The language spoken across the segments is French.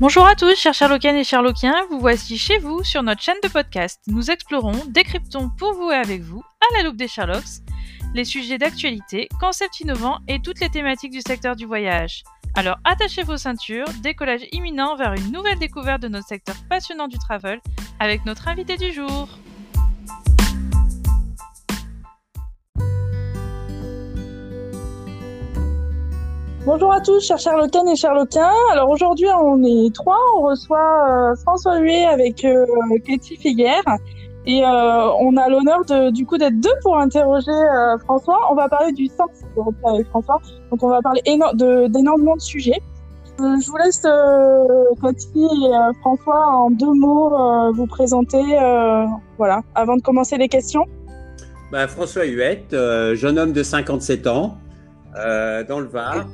Bonjour à tous, chers Sherlockiennes et Sherlockiens, vous voici chez vous sur notre chaîne de podcast. Nous explorons, décryptons pour vous et avec vous, à la loupe des Sherlocks, les sujets d'actualité, concepts innovants et toutes les thématiques du secteur du voyage. Alors attachez vos ceintures, décollage imminent vers une nouvelle découverte de notre secteur passionnant du travel avec notre invité du jour. Bonjour à tous, chers Sherlockiennes et Sherlockiens. Alors aujourd'hui, on est trois. On reçoit euh, François Huet avec euh, Katie Figuère. Et euh, on a l'honneur de, du coup d'être deux pour interroger euh, François. On va parler du sens avec François. Donc on va parler d'énormément de, sujets. Je vous laisse Katie et François en deux mots vous présenter. voilà, avant de commencer les questions. Ben, François Huette, jeune homme de 57 ans, dans le Var.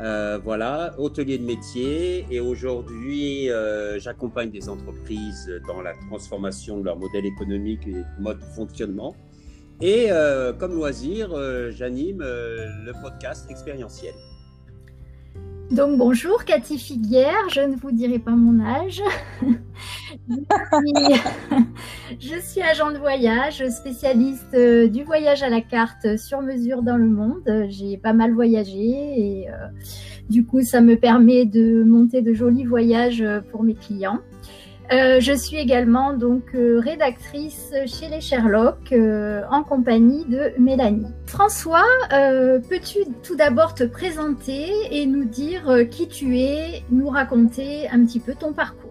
Euh, voilà, hôtelier de métier. Et aujourd'hui, euh, j'accompagne des entreprises dans la transformation de leur modèle économique et mode de fonctionnement. Et euh, comme loisir, j'anime le podcast expérientiel. Donc bonjour Cathy Figuière, je ne vous dirai pas mon âge. je, suis, agent de voyage, spécialiste euh, du voyage à la carte sur mesure dans le monde. J'ai pas mal voyagé et euh, du coup ça me permet de monter de jolis voyages pour mes clients. Euh, je suis également donc euh, rédactrice chez les Sherlock euh, en compagnie de Mélanie. François, peux-tu tout d'abord te présenter et nous dire qui tu es, nous raconter un petit peu ton parcours?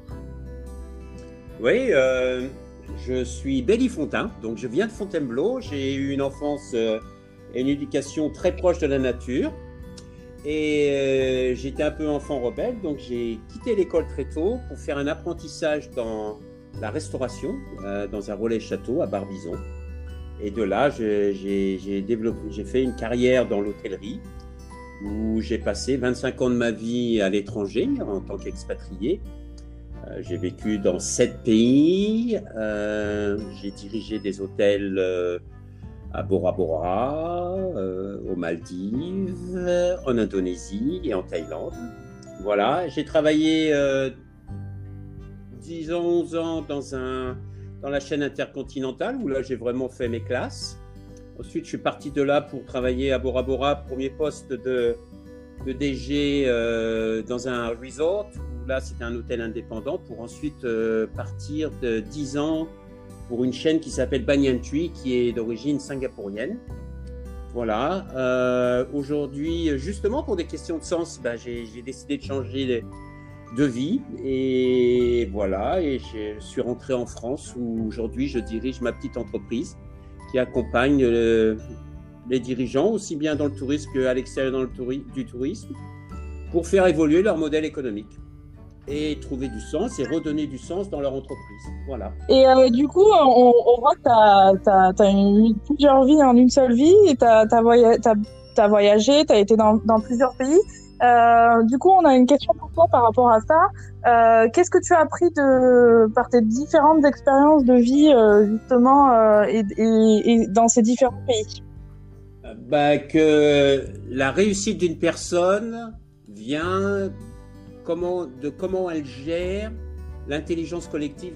Oui, je suis Béli Fontaine, donc je viens de Fontainebleau. J'ai eu une enfance et une éducation très proche de la nature. Et euh, j'étais un peu enfant rebelle, donc j'ai quitté l'école très tôt pour faire un apprentissage dans la restauration, euh, dans un relais château à Barbizon. Et de là, j'ai fait une carrière dans l'hôtellerie où j'ai passé 25 ans de ma vie à l'étranger en tant qu'expatrié. Euh, j'ai vécu dans sept pays. j'ai dirigé des hôtels à Bora Bora, euh, aux Maldives, en Indonésie et en Thaïlande. Voilà, j'ai travaillé euh, 10 ans, 11 ans dans, un, dans la chaîne intercontinentale où là j'ai vraiment fait mes classes. Ensuite, je suis parti de là pour travailler à Bora Bora, premier poste de, de DG euh, dans un resort où là c'était un hôtel indépendant pour ensuite euh, partir de 10 ans pour une chaîne qui s'appelle Banyan Tree, qui est d'origine singapourienne. Voilà. Euh, aujourd'hui, justement pour des questions de sens, bah, j'ai décidé de changer de vie et voilà. Et je suis rentré en France où aujourd'hui je dirige ma petite entreprise qui accompagne les dirigeants aussi bien dans le tourisme qu'à l'extérieur du tourisme pour faire évoluer leur modèle économique et trouver du sens et redonner du sens dans leur entreprise. Voilà. Et euh, du coup, on, voit que tu as, eu plusieurs vies en une seule vie et tu as, as, voyagé, tu as été dans, dans plusieurs pays. Euh, du coup, on a une question pour toi par rapport à ça. Euh, Qu'est-ce que tu as appris de, par tes différentes expériences de vie, justement, et, et, et, dans ces différents pays? Bah, Que la réussite d'une personne vient comment, de comment elle gère l'intelligence collective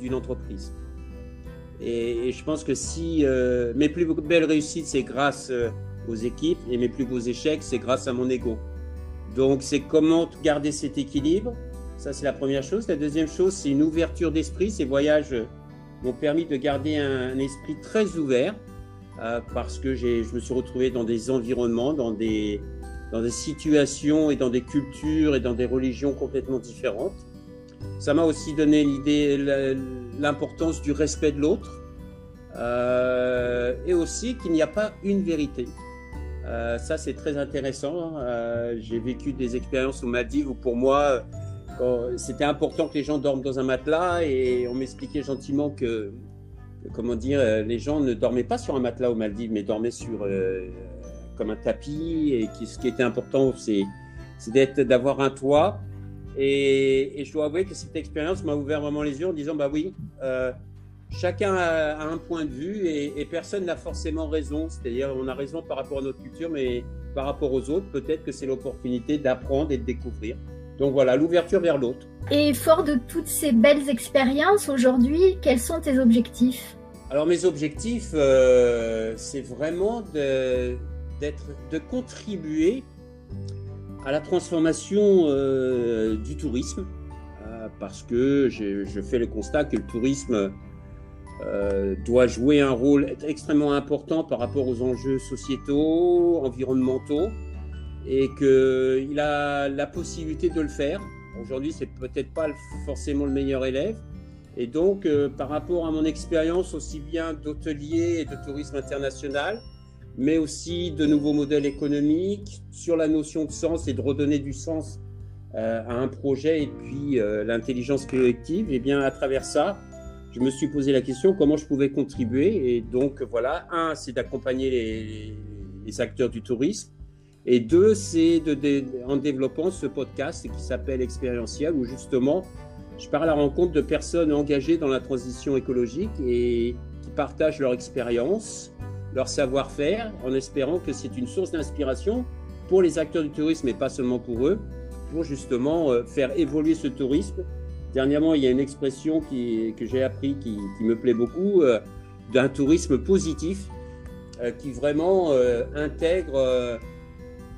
d'une entreprise. Et, je pense que si euh, mes plus belles réussites, c'est grâce euh, aux équipes, et mes plus beaux échecs, c'est grâce à mon ego. Donc, c'est comment garder cet équilibre. Ça, c'est la première chose. La deuxième chose, c'est une ouverture d'esprit. Ces voyages m'ont permis de garder un, esprit très ouvert euh, parce que je me suis retrouvé dans des environnements, dans des, dans des situations et dans des cultures et dans des religions complètement différentes. Ça m'a aussi donné l'idée, l'importance du respect de l'autre euh, et aussi qu'il n'y a pas une vérité. Euh, ça, c'est très intéressant. Euh, j'ai vécu des expériences aux Maldives où pour moi, c'était important que les gens dorment dans un matelas et on m'expliquait gentiment que, comment dire, les gens ne dormaient pas sur un matelas aux Maldives, mais dormaient sur comme un tapis. Et ce qui était important, c'est d'être, d'avoir un toit. Et, je dois avouer que cette expérience m'a ouvert vraiment les yeux en disant, bah oui, euh, chacun a, un point de vue et, personne n'a forcément raison. C'est-à-dire, on a raison par rapport à notre culture, mais par rapport aux autres, peut-être que c'est l'opportunité d'apprendre et de découvrir. Donc voilà, l'ouverture vers l'autre. Et fort de toutes ces belles expériences aujourd'hui, quels sont tes objectifs? Alors mes objectifs, euh, c'est vraiment de, de contribuer à la transformation euh, du tourisme, euh, parce que je fais le constat que le tourisme doit jouer un rôle extrêmement important par rapport aux enjeux sociétaux, environnementaux, et qu'il a la possibilité de le faire. Aujourd'hui, c'est peut-être pas forcément le meilleur élève. Et donc, euh, par rapport à mon expérience aussi bien d'hôtelier et de tourisme international, mais aussi de nouveaux modèles économiques sur la notion de sens et de redonner du sens euh, à un projet et puis euh, l'intelligence collective, et eh bien à travers ça, je me suis posé la question comment je pouvais contribuer. Et donc voilà, un, c'est d'accompagner les, acteurs du tourisme et deux, c'est de, en développant ce podcast qui s'appelle Expérientiel, où justement, je pars à la rencontre de personnes engagées dans la transition écologique et qui partagent leur expérience, leur savoir-faire, en espérant que c'est une source d'inspiration pour les acteurs du tourisme, et pas seulement pour eux, pour justement euh, faire évoluer ce tourisme. Dernièrement, il y a une expression que j'ai appris qui, me plaît beaucoup, euh, d'un tourisme positif, euh, qui vraiment intègre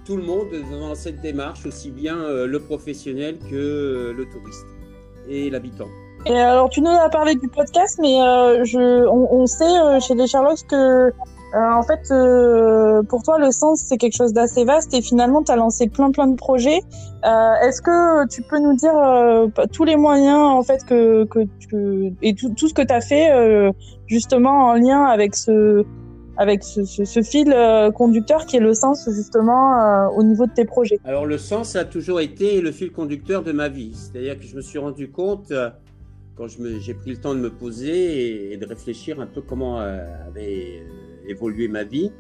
tout le monde dans cette démarche, aussi bien le professionnel que le touriste et l'habitant. Et alors, tu nous as parlé du podcast, mais on, sait chez les Sherlocks que, en fait, pour toi, le sens, c'est quelque chose d'assez vaste et finalement, tu as lancé plein, plein de projets. Est-ce que tu peux nous dire tous les moyens, en fait, que, que, et tout, ce que tu as fait, justement, en lien avec ce, avec ce, fil euh, conducteur qui est le sens justement euh, au niveau de tes projets? Alors le sens a toujours été le fil conducteur de ma vie. C'est-à-dire que je me suis rendu compte, euh, quand j'ai pris le temps de me poser et, de réfléchir un peu comment avait évolué ma vie,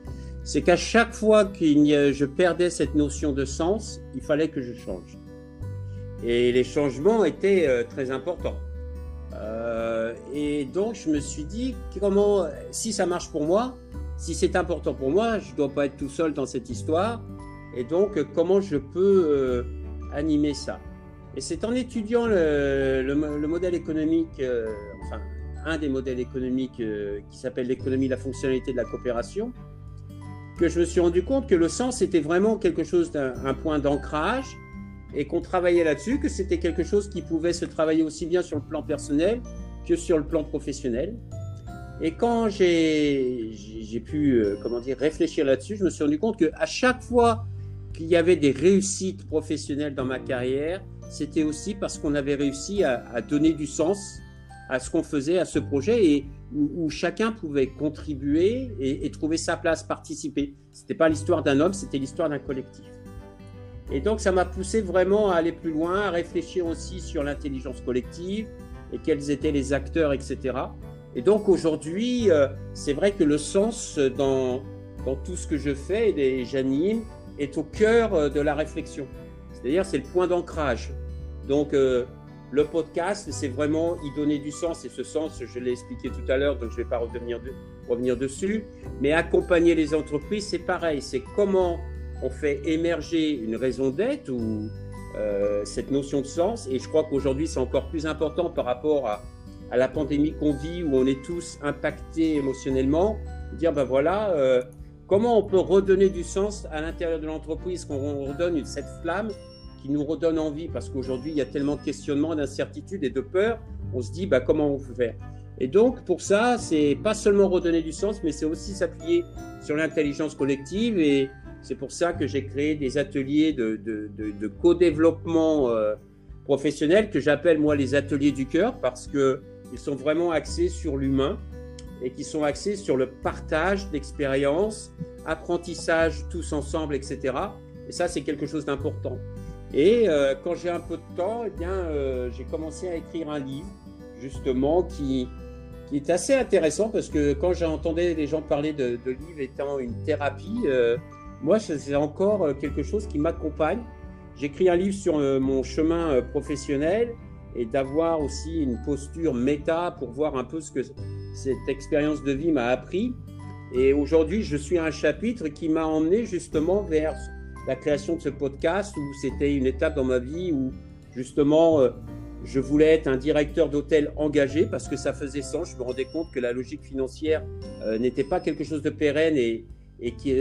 c'est qu'à chaque fois que je perdais cette notion de sens, il fallait que je change. Et les changements étaient très importants. et donc je me suis dit, comment, si ça marche pour moi, si c'est important pour moi, je ne dois pas être tout seul dans cette histoire. Et donc, comment je peux euh, animer ça? Et c'est en étudiant le, modèle économique, euh, enfin, un des modèles économiques euh, qui s'appelle l'économie de la fonctionnalité de la coopération, que je me suis rendu compte que le sens était vraiment quelque chose d'un point d'ancrage et qu'on travaillait là-dessus, que c'était quelque chose qui pouvait se travailler aussi bien sur le plan personnel que sur le plan professionnel. Et quand j'ai pu euh, comment dire, réfléchir là-dessus, je me suis rendu compte qu'à chaque fois qu'il y avait des réussites professionnelles dans ma carrière, c'était aussi parce qu'on avait réussi à, donner du sens à ce qu'on faisait, à ce projet, et où, chacun pouvait contribuer et, trouver sa place, participer. Ce n'était pas l'histoire d'un homme, c'était l'histoire d'un collectif. Et donc ça m'a poussé vraiment à aller plus loin, à réfléchir aussi sur l'intelligence collective et quels étaient les acteurs, etc. Et donc aujourd'hui, euh, c'est vrai que le sens dans, dans tout ce que je fais et j'anime est au cœur euh, de la réflexion. C'est-à-dire, c'est le point d'ancrage. Donc, euh, le podcast, c'est vraiment y donner du sens. Et ce sens, je l'ai expliqué tout à l'heure, donc je ne vais pas revenir, de, revenir dessus. Mais accompagner les entreprises, c'est pareil. C'est comment on fait émerger une raison d'être ou cette notion de sens. Et je crois qu'aujourd'hui, c'est encore plus important par rapport à, à la pandémie qu'on vit, où on est tous impactés émotionnellement, dire ben voilà, euh, comment on peut redonner du sens à l'intérieur de l'entreprise, qu'on redonne cette flamme qui nous redonne envie, parce qu'aujourd'hui il y a tellement de questionnements, d'incertitudes et de peurs, on se dit ben, comment on peut faire? Et donc pour ça, c'est pas seulement redonner du sens, mais c'est aussi s'appuyer sur l'intelligence collective et c'est pour ça que j'ai créé des ateliers de, co-développement euh, professionnel que j'appelle moi les ateliers du cœur parce que ils sont vraiment axés sur l'humain et qui sont axés sur le partage d'expériences, apprentissage tous ensemble, etc. Et ça, c'est quelque chose d'important. Et euh, quand j'ai un peu de temps, eh bien, euh, j'ai commencé à écrire un livre, justement, qui, est assez intéressant parce que quand j'entendais les gens parler de, de livre étant une thérapie, euh, moi, c'est encore quelque chose qui m'accompagne. J'écris un livre sur mon chemin professionnel et d'avoir aussi une posture méta pour voir un peu ce que cette expérience de vie m'a appris. Et aujourd'hui, je suis à un chapitre qui m'a emmené justement vers la création de ce podcast où c'était une étape dans ma vie où justement, je voulais être un directeur d'hôtel engagé parce que ça faisait sens. Je me rendais compte que la logique financière n'était pas quelque chose de pérenne et, qui,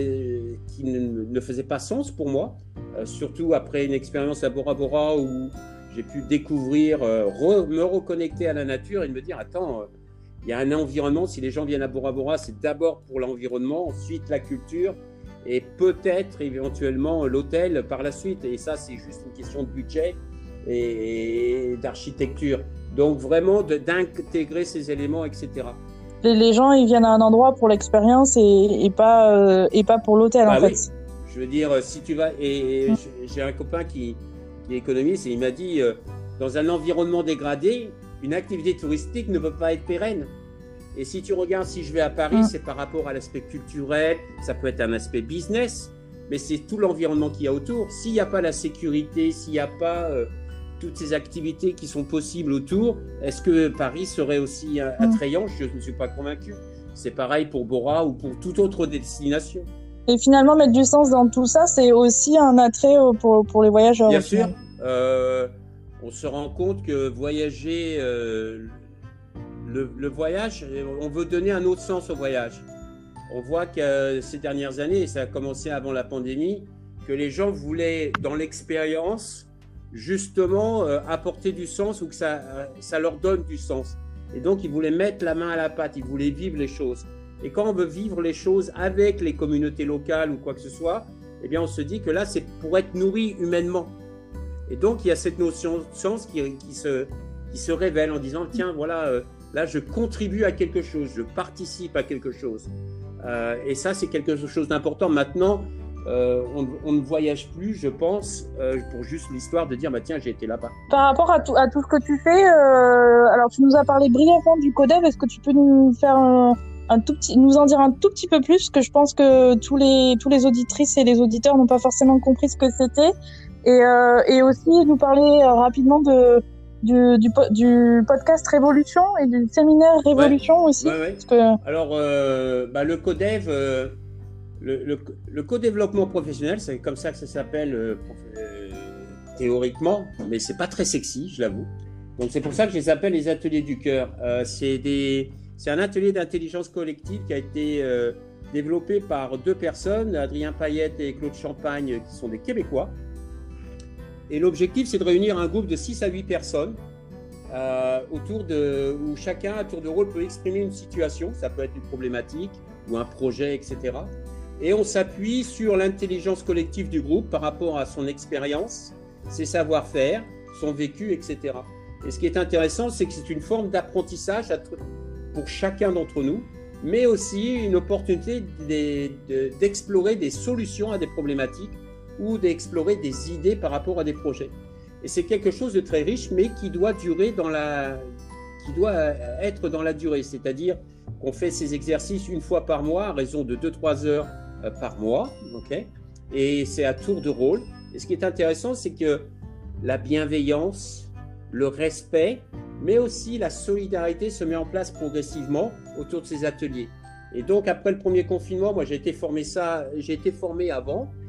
qui ne, faisait pas sens pour moi, surtout après une expérience à Bora Bora où j'ai pu découvrir, me reconnecter à la nature et me dire, attends, il y a un environnement. Si les gens viennent à Bora Bora, c'est d'abord pour l'environnement, ensuite la culture et peut-être éventuellement l'hôtel par la suite. Et ça, c'est juste une question de budget et, d'architecture. Donc vraiment d'intégrer ces éléments, etc. Les, gens, ils viennent à un endroit pour l'expérience et, pas, euh, et pas pour l'hôtel, en bah fait. Je veux dire, si tu vas... Et, j'ai un copain qui, qui, est économiste et il m'a dit, euh, dans un environnement dégradé, une activité touristique ne peut pas être pérenne. Et si tu regardes, si je vais à Paris, mm. c'est par rapport à l'aspect culturel, ça peut être un aspect business, mais c'est tout l'environnement qu'il y a autour. S'il n'y a pas la sécurité, s'il n'y a pas euh, toutes ces activités qui sont possibles autour, est-ce que Paris serait aussi euh, mm. attrayant? Je ne suis pas convaincu. C'est pareil pour Bora ou pour toute autre destination. Et finalement, mettre du sens dans tout ça, c'est aussi un attrait euh, pour, pour les voyageurs. Bien sûr on se rend compte que voyager, euh, le, voyage, on veut donner un autre sens au voyage. On voit que ces dernières années, et ça a commencé avant la pandémie, que les gens voulaient, dans l'expérience, justement euh, apporter du sens ou que ça, leur donne du sens. Et donc, ils voulaient mettre la main à la pâte, ils voulaient vivre les choses. Et quand on veut vivre les choses avec les communautés locales ou quoi que ce soit, eh bien, on se dit que là, c'est pour être nourri humainement. Et donc, il y a cette notion de sens qui, se, révèle en disant, tiens, voilà, euh, là, je contribue à quelque chose, je participe à quelque chose. Euh, et ça, c'est quelque chose d'important. Maintenant, euh, on, ne voyage plus, je pense, pour juste l'histoire de dire, bah, tiens, j'ai été là-bas. Par rapport à tout, à tout ce que tu fais, alors tu nous as parlé brièvement du CODEV, est-ce que tu peux nous faire un, tout petit, nous en dire un tout petit peu plus, parce que je pense que tous les, tous les auditrices et les auditeurs n'ont pas forcément compris ce que c'était. Et, euh, et aussi nous parler euh, rapidement de, du, du, du, podcast Révolution et du séminaire Révolution aussi. Que... Alors, euh, bah, le CODEV, euh, le, le, le co-développement professionnel, c'est comme ça que ça s'appelle euh, théoriquement, mais c'est pas très sexy, je l'avoue. Donc c'est pour ça que je les appelle les ateliers du cœur. c'est des, c'est un atelier d'intelligence collective qui a été développé par deux personnes, Adrien Payette et Claude Champagne, qui sont des Québécois. Et l'objectif, c'est de réunir un groupe de 6 à 8 personnes euh, autour de, où chacun, à tour de rôle, peut exprimer une situation. Ça peut être une problématique ou un projet, etc. Et on s'appuie sur l'intelligence collective du groupe par rapport à son expérience, ses savoir-faire, son vécu, etc. Et ce qui est intéressant, c'est que c'est une forme d'apprentissage pour chacun d'entre nous, mais aussi une opportunité d'explorer des solutions à des problématiques ou d'explorer des idées par rapport à des projets. Et c'est quelque chose de très riche, mais qui doit durer dans la, qui doit être dans la durée. C'est-à-dire qu'on fait ces exercices une fois par mois, à raison de 2-3 heures euh, par mois, ok? Et c'est à tour de rôle. Et ce qui est intéressant, c'est que la bienveillance, le respect, mais aussi la solidarité se met en place progressivement autour de ces ateliers. Et donc après le premier confinement, moi j'ai été formé ça, j'ai été formé avant, euh,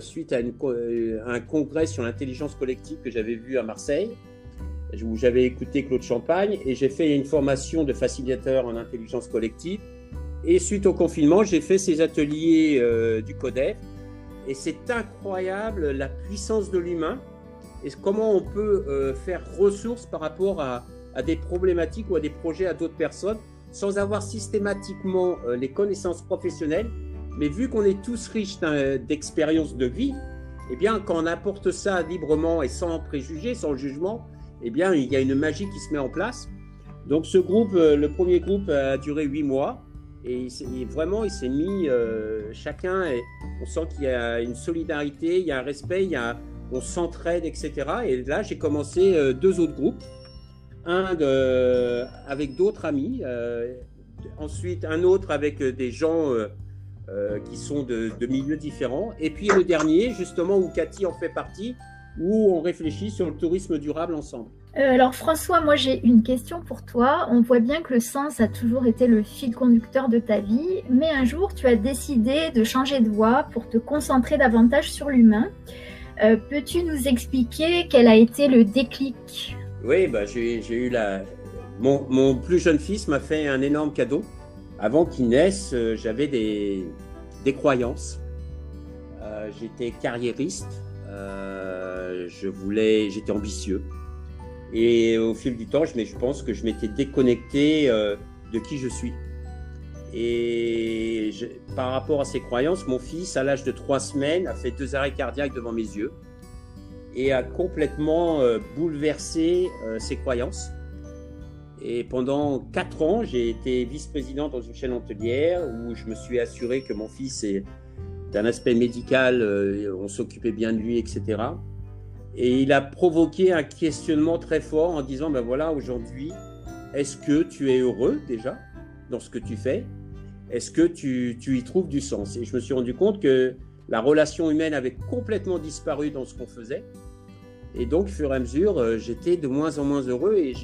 suite à, euh, un congrès sur l'intelligence collective que j'avais vu à Marseille, où j'avais écouté Claude Champagne, et j'ai fait une formation de facilitateur en intelligence collective. Et suite au confinement, j'ai fait ces ateliers euh, du CODEF. Et c'est incroyable la puissance de l'humain et comment on peut faire ressource par rapport à, des problématiques ou à des projets à d'autres personnes sans avoir systématiquement les connaissances professionnelles mais vu qu'on est tous riches d'expériences de vie, eh bien, quand on apporte ça librement et sans préjugés, sans jugement, eh bien, il y a une magie qui se met en place. Donc, ce groupe, euh, le premier groupe a duré huit mois. Et, vraiment, il s'est mis euh, chacun, et on sent qu'il y a une solidarité, il y a un respect, il y a, on s'entraide, etc. Et là, j'ai commencé euh, deux autres groupes. Un avec d'autres amis, ensuite un autre avec des gens euh, qui sont de, milieux différents. Et puis le dernier, justement, où Cathy en fait partie, où on réfléchit sur le tourisme durable ensemble. Euh, alors François, moi j'ai une question pour toi. On voit bien que le sens a toujours été le fil conducteur de ta vie, mais un jour tu as décidé de changer de voie pour te concentrer davantage sur l'humain. Peux-tu nous expliquer quel a été le déclic? Oui, bah, j'ai eu la. Mon, mon, plus jeune fils m'a fait un énorme cadeau. Avant qu'il naisse, j'avais des, des croyances. J'étais carriériste. je voulais, j'étais ambitieux. Et au fil du temps, je, je pense que je m'étais déconnecté euh, de qui je suis. Et par rapport à ces croyances, mon fils, à l'âge de trois semaines, a fait deux arrêts cardiaques devant mes yeux et a complètement euh, bouleversé euh, ses croyances. Et pendant quatre ans, j'ai été vice-président dans une chaîne hôtelière où je me suis assuré que mon fils, d'un aspect médical, on s'occupait bien de lui, etc. Et il a provoqué un questionnement très fort en disant, ben voilà, aujourd'hui, est-ce que tu es heureux déjà dans ce que tu fais? Est-ce que tu, tu, y trouves du sens? Et je me suis rendu compte que la relation humaine avait complètement disparu dans ce qu'on faisait. Et donc, au fur et à mesure, euh, j'étais de moins en moins heureux et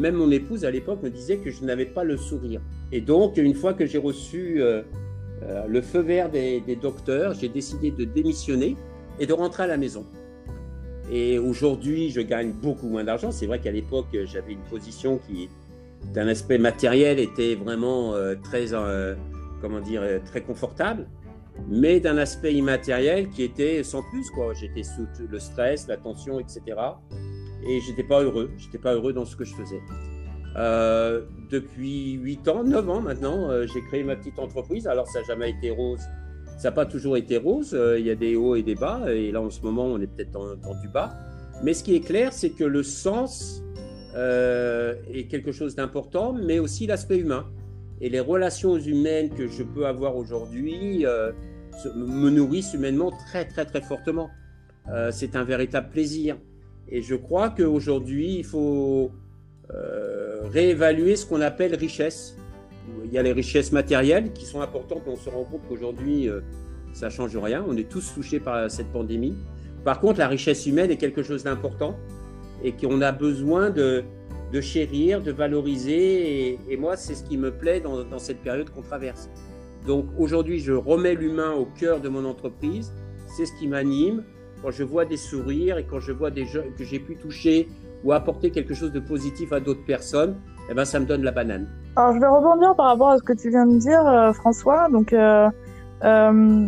même mon épouse à l'époque me disait que je n'avais pas le sourire. Et donc, une fois que j'ai reçu euh, euh, le feu vert des, docteurs, j'ai décidé de démissionner et de rentrer à la maison. Et aujourd'hui, je gagne beaucoup moins d'argent. C'est vrai qu'à l'époque, j'avais une position qui, d'un aspect matériel, était vraiment euh, très, comment dire, très confortable, mais d'un aspect immatériel qui était sans plus. Quoi. J'étais sous le stress, la tension, etc. Et j'étais pas heureux. J'étais pas heureux dans ce que je faisais. depuis 8 ans, 9 ans maintenant, j'ai créé ma petite entreprise. Alors, ça n'a jamais été rose ça n'a pas toujours été rose, euh, il y a des hauts et des bas, et là en ce moment on est peut-être dans, du bas. Mais ce qui est clair, c'est que le sens euh, est quelque chose d'important, mais aussi l'aspect humain. Et les relations humaines que je peux avoir aujourd'hui euh, me nourrissent humainement très très très fortement. c'est un véritable plaisir. Et je crois qu'aujourd'hui, il faut réévaluer ce qu'on appelle richesse il y a les richesses matérielles qui sont importantes, on se rend compte qu'aujourd'hui, euh, ça ne change rien. On est tous touchés par cette pandémie. Par contre, la richesse humaine est quelque chose d'important et qu'on a besoin de, de, chérir, de valoriser. Et, moi, c'est ce qui me plaît dans, dans cette période qu'on traverse. Donc aujourd'hui, je remets l'humain au cœur de mon entreprise. C'est ce qui m'anime. Quand je vois des sourires et quand je vois des gens que j'ai pu toucher ou apporter quelque chose de positif à d'autres personnes, eh ben, ça me donne la banane. Alors, je vais rebondir par rapport à ce que tu viens de dire, euh, François. Donc, euh, euh,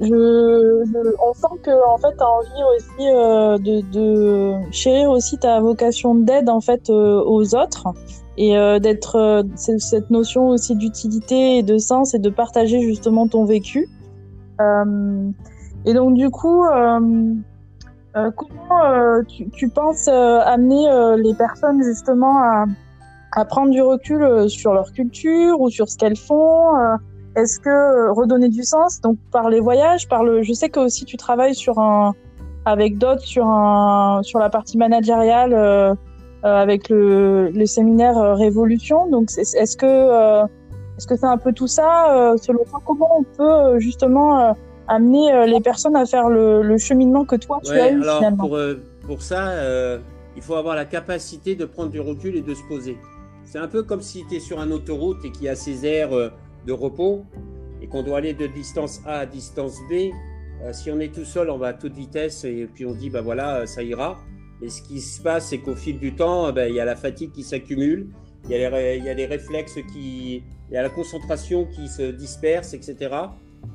on sent que en fait, tu as envie aussi de, de, chérir aussi ta vocation d'aide en fait aux autres et d'être cette notion aussi d'utilité et de sens et de partager justement ton vécu. Et donc, du coup. comment tu, tu, penses amener les personnes justement à, à prendre du recul euh, sur leur culture ou sur ce qu'elles font euh, Est-ce que euh, redonner du sens donc par les voyages, par le je sais que aussi tu travailles sur un avec d'autres sur sur la partie managériale euh, avec le, le séminaire Révolution. Donc est-ce que euh, est-ce que c'est un peu tout ça selon toi? Comment on peut justement amener les personnes à faire le, le cheminement que toi tu as eu alors finalement pour pour ça il faut avoir la capacité de prendre du recul et de se poser. C'est un peu comme si tu es sur une autoroute et qu'il y a ces aires euh, de repos et qu'on doit aller de distance A à distance B. Euh, si on est tout seul, on va à toute vitesse et puis on dit, bah voilà, ça ira. Et ce qui se passe, c'est qu'au fil du temps, ben, il y a la fatigue qui s'accumule, il, y a les réflexes qui. Il y a la concentration qui se disperse, etc.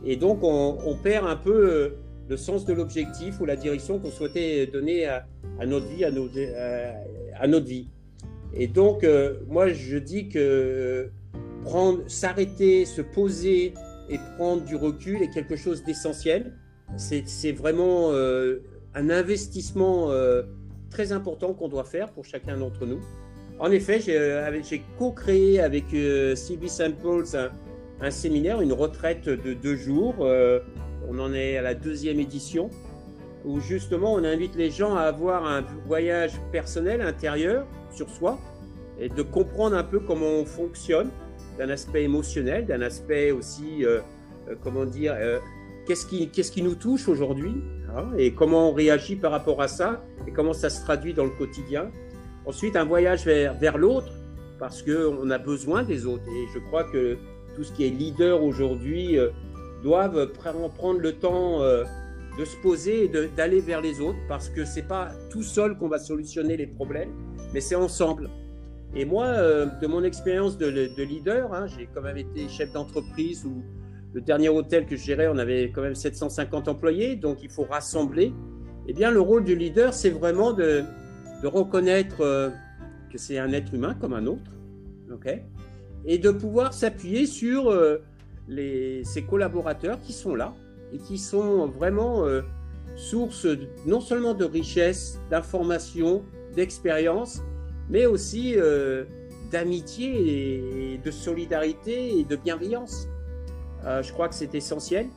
Et donc, on, perd un peu euh, le sens de l'objectif ou la direction qu'on souhaitait donner à, notre vie, à, à notre vie. Et donc, euh, moi, je dis que prendre, s'arrêter, se poser et prendre du recul est quelque chose d'essentiel. C'est vraiment euh, un investissement euh, très important qu'on doit faire pour chacun d'entre nous. En effet, j'ai co-créé avec Sylvie Samples un, un, séminaire, une retraite de deux jours. on en est à la deuxième édition où justement on invite les gens à avoir un voyage personnel intérieur sur soi et de comprendre un peu comment on fonctionne d'un aspect émotionnel, d'un aspect aussi, euh, euh, comment dire, euh, qu'est-ce qui, qui nous touche aujourd'hui hein, et comment on réagit par rapport à ça et comment ça se traduit dans le quotidien. Ensuite, un voyage vers, vers l'autre parce qu'on a besoin des autres et je crois que tout ce qui est leader aujourd'hui doivent prendre le temps de se poser et d'aller vers les autres parce que c'est pas tout seul qu'on va solutionner les problèmes, mais c'est ensemble. Et moi, euh, de mon expérience de, leader, hein, j'ai quand même été chef d'entreprise ou le dernier hôtel que je gérais, on avait quand même 750 employés, donc il faut rassembler. Eh bien, le rôle du leader, c'est vraiment de, reconnaître euh, que c'est un être humain comme un autre, ok? Et de pouvoir s'appuyer sur euh, les, collaborateurs qui sont là et qui sont vraiment euh, source non seulement de richesse, d'information, d'expérience, mais aussi euh, d'amitié et de solidarité et de bienveillance. je crois que c'est essentiel.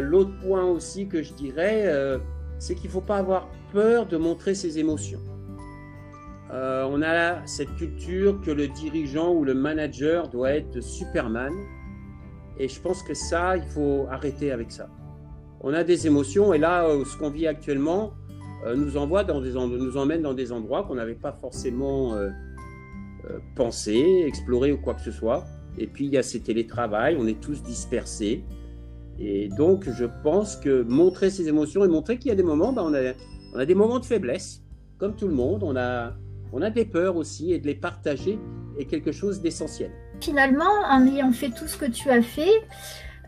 L'autre point aussi que je dirais, c'est qu'il ne faut pas avoir peur de montrer ses émotions. Euh, on a cette culture que le dirigeant ou le manager doit être Superman. Et je pense que ça, il faut arrêter avec ça. On a des émotions et là, euh, ce qu'on vit actuellement euh, nous envoie dans des nous emmène dans des endroits qu'on n'avait pas forcément pensé, exploré ou quoi que ce soit. Et puis il y a ces télétravail, on est tous dispersés. Et donc je pense que montrer ses émotions et montrer qu'il y a des moments, ben, on, a, on a des moments de faiblesse, comme tout le monde. On a, on a des peurs aussi et de les partager est quelque chose d'essentiel. Finalement, en ayant fait tout ce que tu as fait,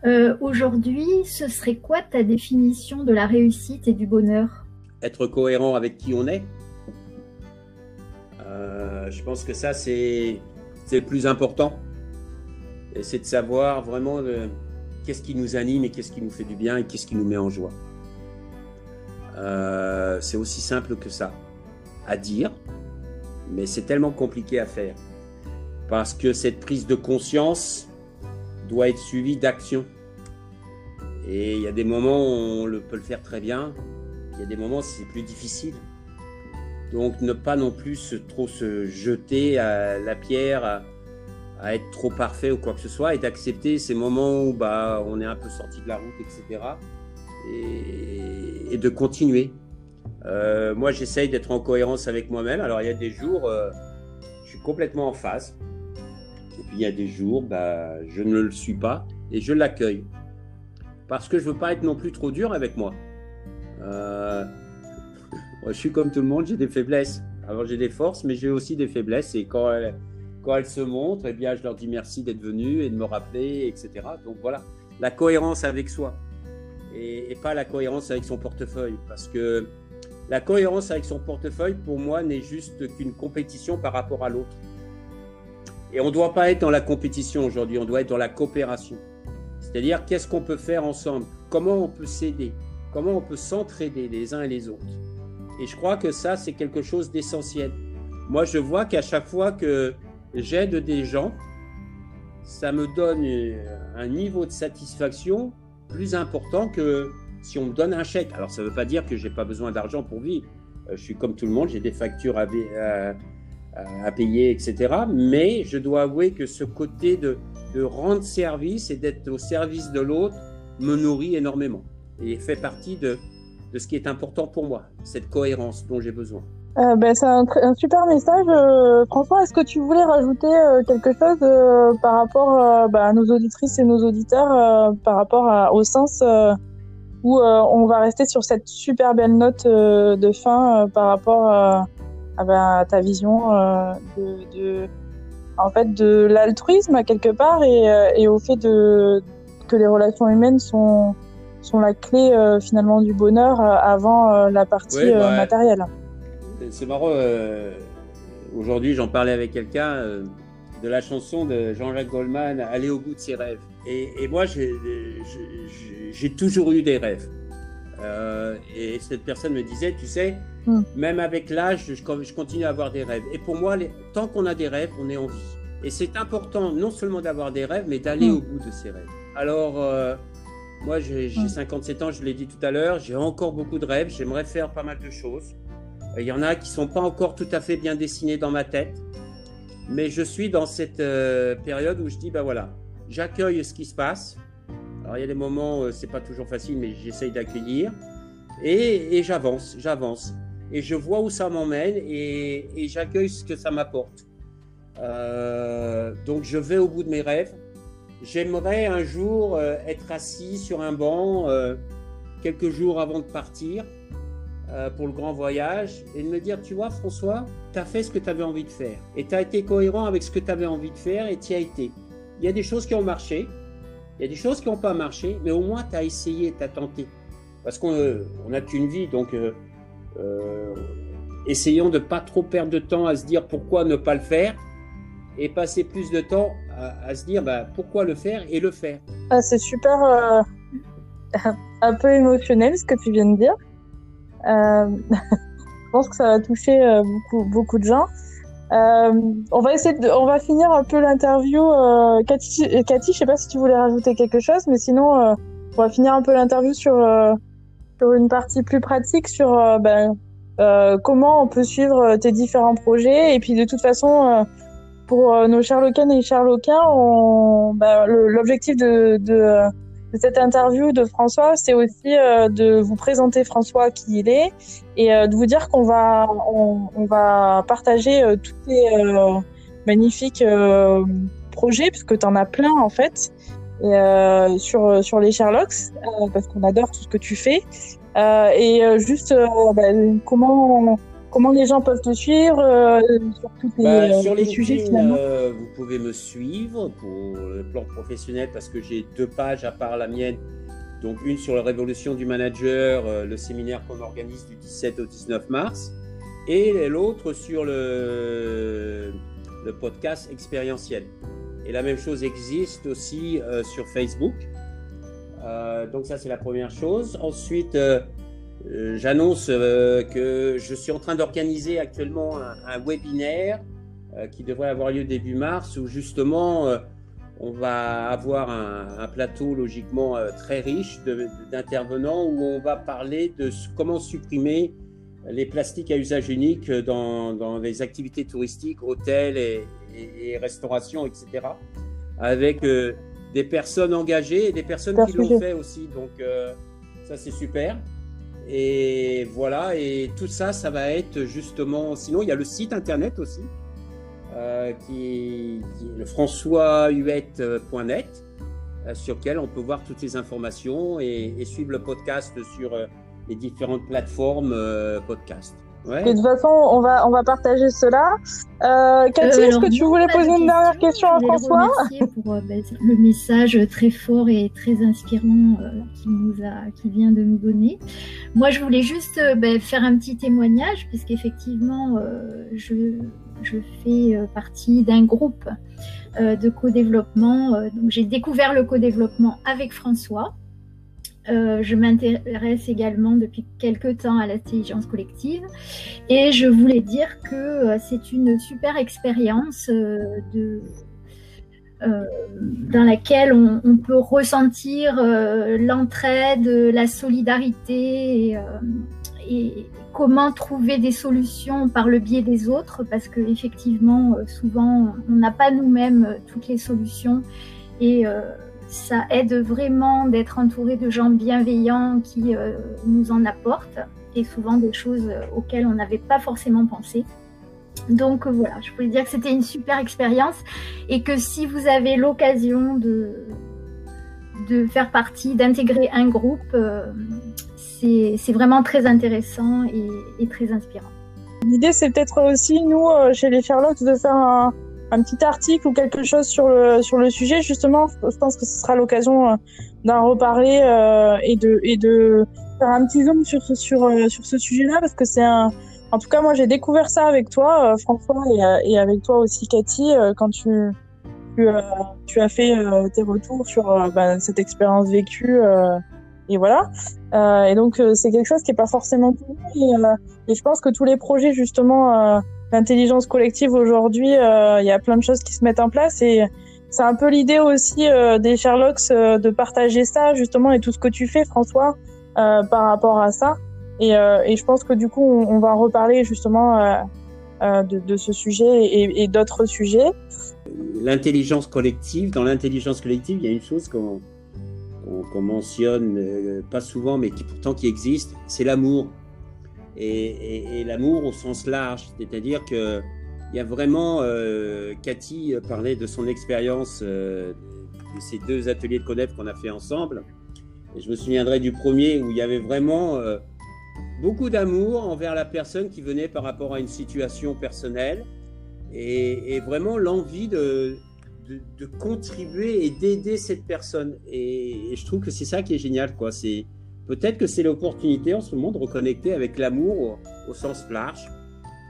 euh, aujourd'hui, ce serait quoi ta définition de la réussite et du bonheur? Être cohérent avec qui on est? Euh, je pense que ça, c'est le plus important. C'est de savoir vraiment euh, qu'est-ce qui nous anime et qu'est-ce qui nous fait du bien et qu'est-ce qui nous met en joie. c'est aussi simple que ça à dire, mais c'est tellement compliqué à faire. Parce que cette prise de conscience doit être suivie d'action. Et il y a des moments où on peut le faire très bien, il y a des moments où c'est plus difficile. Donc ne pas non plus trop se jeter à la pierre, à, être trop parfait ou quoi que ce soit, et d'accepter ces moments où bah, on est un peu sorti de la route, etc. et de continuer. Euh, moi, j'essaye d'être en cohérence avec moi-même. Alors, il y a des jours, euh, je suis complètement en phase. Et puis, il y a des jours, bah, je ne le suis pas et je l'accueille. Parce que je ne veux pas être non plus trop dur avec moi. Euh, moi je suis comme tout le monde, j'ai des faiblesses. Alors, j'ai des forces, mais j'ai aussi des faiblesses. Et quand elles, quand elles se montrent, eh bien, je leur dis merci d'être venus et de me rappeler, etc. Donc, voilà, la cohérence avec soi. Et, et pas la cohérence avec son portefeuille. Parce que la cohérence avec son portefeuille, pour moi, n'est juste qu'une compétition par rapport à l'autre. Et on ne doit pas être dans la compétition aujourd'hui, on doit être dans la coopération. C'est-à-dire, qu'est-ce qu'on peut faire ensemble? Comment on peut s'aider? Comment on peut s'entraider les uns et les autres? Et je crois que ça, c'est quelque chose d'essentiel. Moi, je vois qu'à chaque fois que j'aide des gens, ça me donne un niveau de satisfaction plus important que si on me donne un chèque, alors ça ne veut pas dire que je n'ai pas besoin d'argent pour vivre. Euh, je suis comme tout le monde, j'ai des factures à, payer, etc. Mais je dois avouer que ce côté de, rendre service et d'être au service de l'autre me nourrit énormément et fait partie de, ce qui est important pour moi, cette cohérence dont j'ai besoin. Euh, ben, c'est un, super message. Euh, François, est-ce que tu voulais rajouter quelque chose par rapport bah, à nos auditrices et nos auditeurs, par rapport au sens où euh, on va rester sur cette super belle note euh, de fin euh, par rapport à, ta vision de, en fait, de l'altruisme quelque part et, au fait de, que les relations humaines sont, sont la clé finalement du bonheur avant la partie bah, matérielle. C'est marrant. Aujourd'hui, j'en parlais avec quelqu'un de la chanson de Jean-Jacques Goldman, Aller au bout de ses rêves. Et, moi, j'ai toujours eu des rêves. Euh, et cette personne me disait, tu sais, hmm. même avec l'âge, je, continue à avoir des rêves. Et pour moi, tant qu'on a des rêves, on est en vie. Et c'est important non seulement d'avoir des rêves, mais d'aller hmm. au bout de ces rêves. Alors, euh, moi, j'ai 57 hmm. ans, je l'ai dit tout à l'heure, j'ai encore beaucoup de rêves, j'aimerais faire pas mal de choses. Il y en a qui sont pas encore tout à fait bien dessinés dans ma tête, mais je suis dans cette euh, période où je dis, ben voilà, j'accueille ce qui se passe. Alors il y a des moments, euh, c'est pas toujours facile, mais j'essaye d'accueillir. Et, j'avance, j'avance. Et je vois où ça m'emmène et, j'accueille ce que ça m'apporte. Euh, donc je vais au bout de mes rêves. J'aimerais un jour euh, être assis sur un banc quelques jours avant de partir pour le grand voyage et de me dire, tu vois François, tu as fait ce que tu avais envie de faire et tu as été cohérent avec ce que tu avais envie de faire et tu as été. Il y a des choses qui ont marché, il y a des choses qui n'ont pas marché, mais au moins tu as essayé, tu as tenté. Parce qu'on n'a qu'une vie, donc essayons de ne pas trop perdre de temps à se dire pourquoi ne pas le faire et passer plus de temps à, se dire bah, pourquoi le faire et le faire. Ah, c'est super euh, un peu émotionnel ce que tu viens de dire. Euh, je pense que ça va toucher euh, beaucoup, beaucoup de gens. On va essayer de, on va finir un peu l'interview. Cathy, Cathy, je sais pas si tu voulais rajouter quelque chose, mais sinon, on va finir un peu l'interview sur, sur une partie plus pratique sur ben, comment on peut suivre tes différents projets. Et puis de toute façon, pour euh, nos Sherlockiennes et Sherlockiens, bah, l'objectif de, de, cette interview de François, c'est aussi euh, de vous présenter François qui il est et euh, de vous dire qu'on va on, va partager tous les magnifiques projets puisque tu en as plein en fait sur sur les Sherlocks parce qu'on adore tout ce que tu fais. Et juste bah, comment comment les gens peuvent te suivre euh, sur tous les, bah, euh, sur les sujets finalement euh, Vous pouvez me suivre pour le plan professionnel parce que j'ai deux pages à part la mienne. Donc une sur la révolution du manager, le séminaire qu'on organise du 17 au 19 mars, et l'autre sur le, le podcast expérientiel. Et la même chose existe aussi sur Facebook. donc ça c'est la première chose. Ensuite, euh, j'annonce euh, que je suis en train d'organiser actuellement un, webinaire euh, qui devrait avoir lieu début mars où justement on va avoir un, plateau logiquement très riche d'intervenants où on va parler de comment supprimer les plastiques à usage unique dans, les activités touristiques, hôtels et, et, restauration, etc. Avec des personnes engagées et des personnes qui l'ont fait aussi. Donc ça c'est super. Et voilà, et tout ça, ça va être justement. Sinon, il y a le site internet aussi, euh, qui, est le françoishuette.net, euh, sur lequel on peut voir toutes les informations et, suivre le podcast sur euh, les différentes plateformes podcast. Ouais. de toute façon, on va, on va partager cela. Euh, Cathy, est-ce que tu voulais poser une dernière question à François pour euh, ben, le message très fort et très inspirant euh, qui, nous a, qui vient de nous donner. Moi, je voulais juste ben, faire un petit témoignage, puisqu'effectivement, je, je fais partie d'un groupe de co-développement. donc, j'ai découvert le co-développement avec François. Euh, je m'intéresse également depuis quelques temps à l'intelligence collective. Et je voulais dire que euh, c'est une super expérience euh, dans laquelle on, peut ressentir l'entraide, la solidarité et, et, comment trouver des solutions par le biais des autres parce que effectivement souvent on n'a pas nous-mêmes toutes les solutions. Et ça aide vraiment d'être entouré de gens bienveillants qui euh, nous en apportent et souvent des choses auxquelles on n'avait pas forcément pensé. Donc voilà, je voulais dire que c'était une super expérience et que si vous avez l'occasion de, de faire partie, d'intégrer un groupe, euh, c'est vraiment très intéressant et, très inspirant. L'idée, c'est peut-être aussi, nous, euh, chez les Charlotte, de faire un, un petit article ou quelque chose sur le sur le sujet justement. Je pense que ce sera l'occasion euh, d'en reparler euh, et de et de faire un petit zoom sur sur euh, sur ce sujet-là parce que c'est un en tout cas moi j'ai découvert ça avec toi euh, François et, avec toi aussi Cathy quand tu tu, tu, as fait tes retours sur ben, cette expérience vécue et voilà. Et donc c'est quelque chose qui est pas forcément tout et, et je pense que tous les projets justement l'intelligence collective aujourd'hui, euh, il y a plein de choses qui se mettent en place et c'est un peu l'idée aussi euh, des Sherlocks euh, de partager ça justement et tout ce que tu fais François par rapport à ça. Et, je pense que du coup on, va reparler justement de, ce sujet et, d'autres sujets. L'intelligence collective, dans l'intelligence collective, il y a une chose qu'on qu'on mentionne pas souvent mais qui pourtant qui existe, c'est l'amour et, l'amour au sens large. C'est-à-dire que il y a vraiment, euh, Cathy parlait de son expérience euh, de ces deux ateliers de CODEF qu'on a fait ensemble. Et je me souviendrai du premier où il y avait vraiment euh, beaucoup d'amour envers la personne qui venait par rapport à une situation personnelle et, vraiment l'envie de, de, contribuer et d'aider cette personne. Et, je trouve que c'est ça qui est génial. quoi. C'est Peut-être que c'est l'opportunité en ce moment de reconnecter avec l'amour au, sens large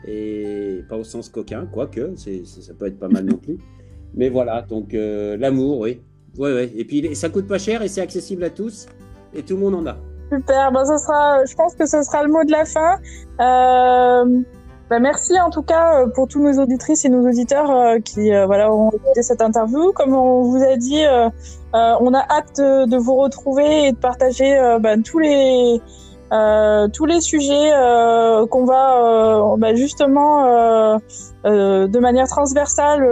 et pas au sens coquin, quoique, ça peut être pas mal non plus. Mais voilà, donc euh, l'amour, oui. Ouais, ouais. Et puis ça coûte pas cher et c'est accessible à tous et tout le monde en a. Super, ben, ça sera, je pense que ce sera le mot de la fin. Euh, ben, merci en tout cas euh, pour tous nos auditrices et nos auditeurs euh, qui euh, voilà ont écouté cette interview. Comme on vous a dit, on a hâte de, vous retrouver et de partager ben, tous les euh, tous les sujets euh, qu'on va euh, bah, justement de manière transversale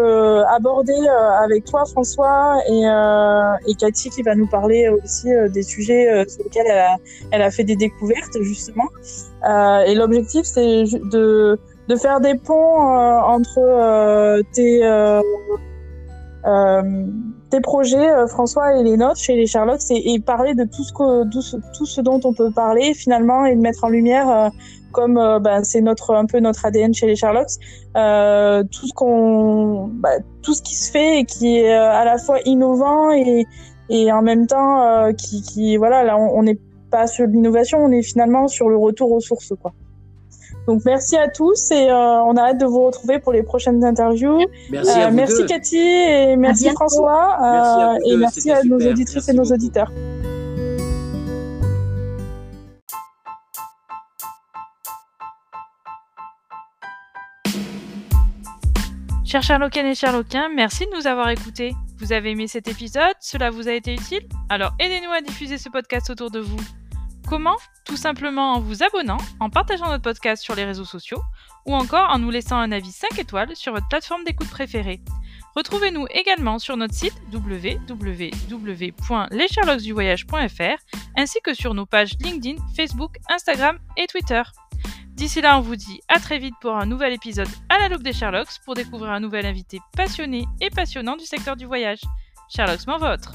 aborder avec toi François et, et Cathy qui va nous parler aussi des sujets sur lesquels elle a, elle a, fait des découvertes justement. et l'objectif c'est de, de faire des ponts entre tes tes projets, euh, François, et les nôtres chez les Sherlocks, et, parler de tout ce, que, tout ce, dont on peut parler finalement et de mettre en lumière, euh, comme euh, bah, c'est notre un peu notre ADN chez les Sherlocks, tout ce qu'on, bah, tout ce qui se fait et qui est à la fois innovant et, et en même temps qui, qui, voilà, là on n'est pas sur l'innovation, on est finalement sur le retour aux sources, quoi. Donc merci à tous et euh, on a hâte de vous retrouver pour les prochaines interviews. Merci, euh, merci Cathy et merci François euh, et merci à nos auditrices et nos auditeurs. Chers Sherlockiennes et Sherlockiens, merci de nous avoir écoutés. Vous avez aimé cet épisode? Cela vous a été utile? Alors aidez-nous à diffuser ce podcast autour de vous. Comment Tout simplement en vous abonnant, en partageant notre podcast sur les réseaux sociaux ou encore en nous laissant un avis 5 étoiles sur votre plateforme d'écoute préférée. Retrouvez-nous également sur notre site www.lescharlocksduvoyage.fr ainsi que sur nos pages LinkedIn, Facebook, Instagram et Twitter. D'ici là, on vous dit à très vite pour un nouvel épisode à la loupe des Sherlocks pour découvrir un nouvel invité passionné et passionnant du secteur du voyage. Sherlocksment votre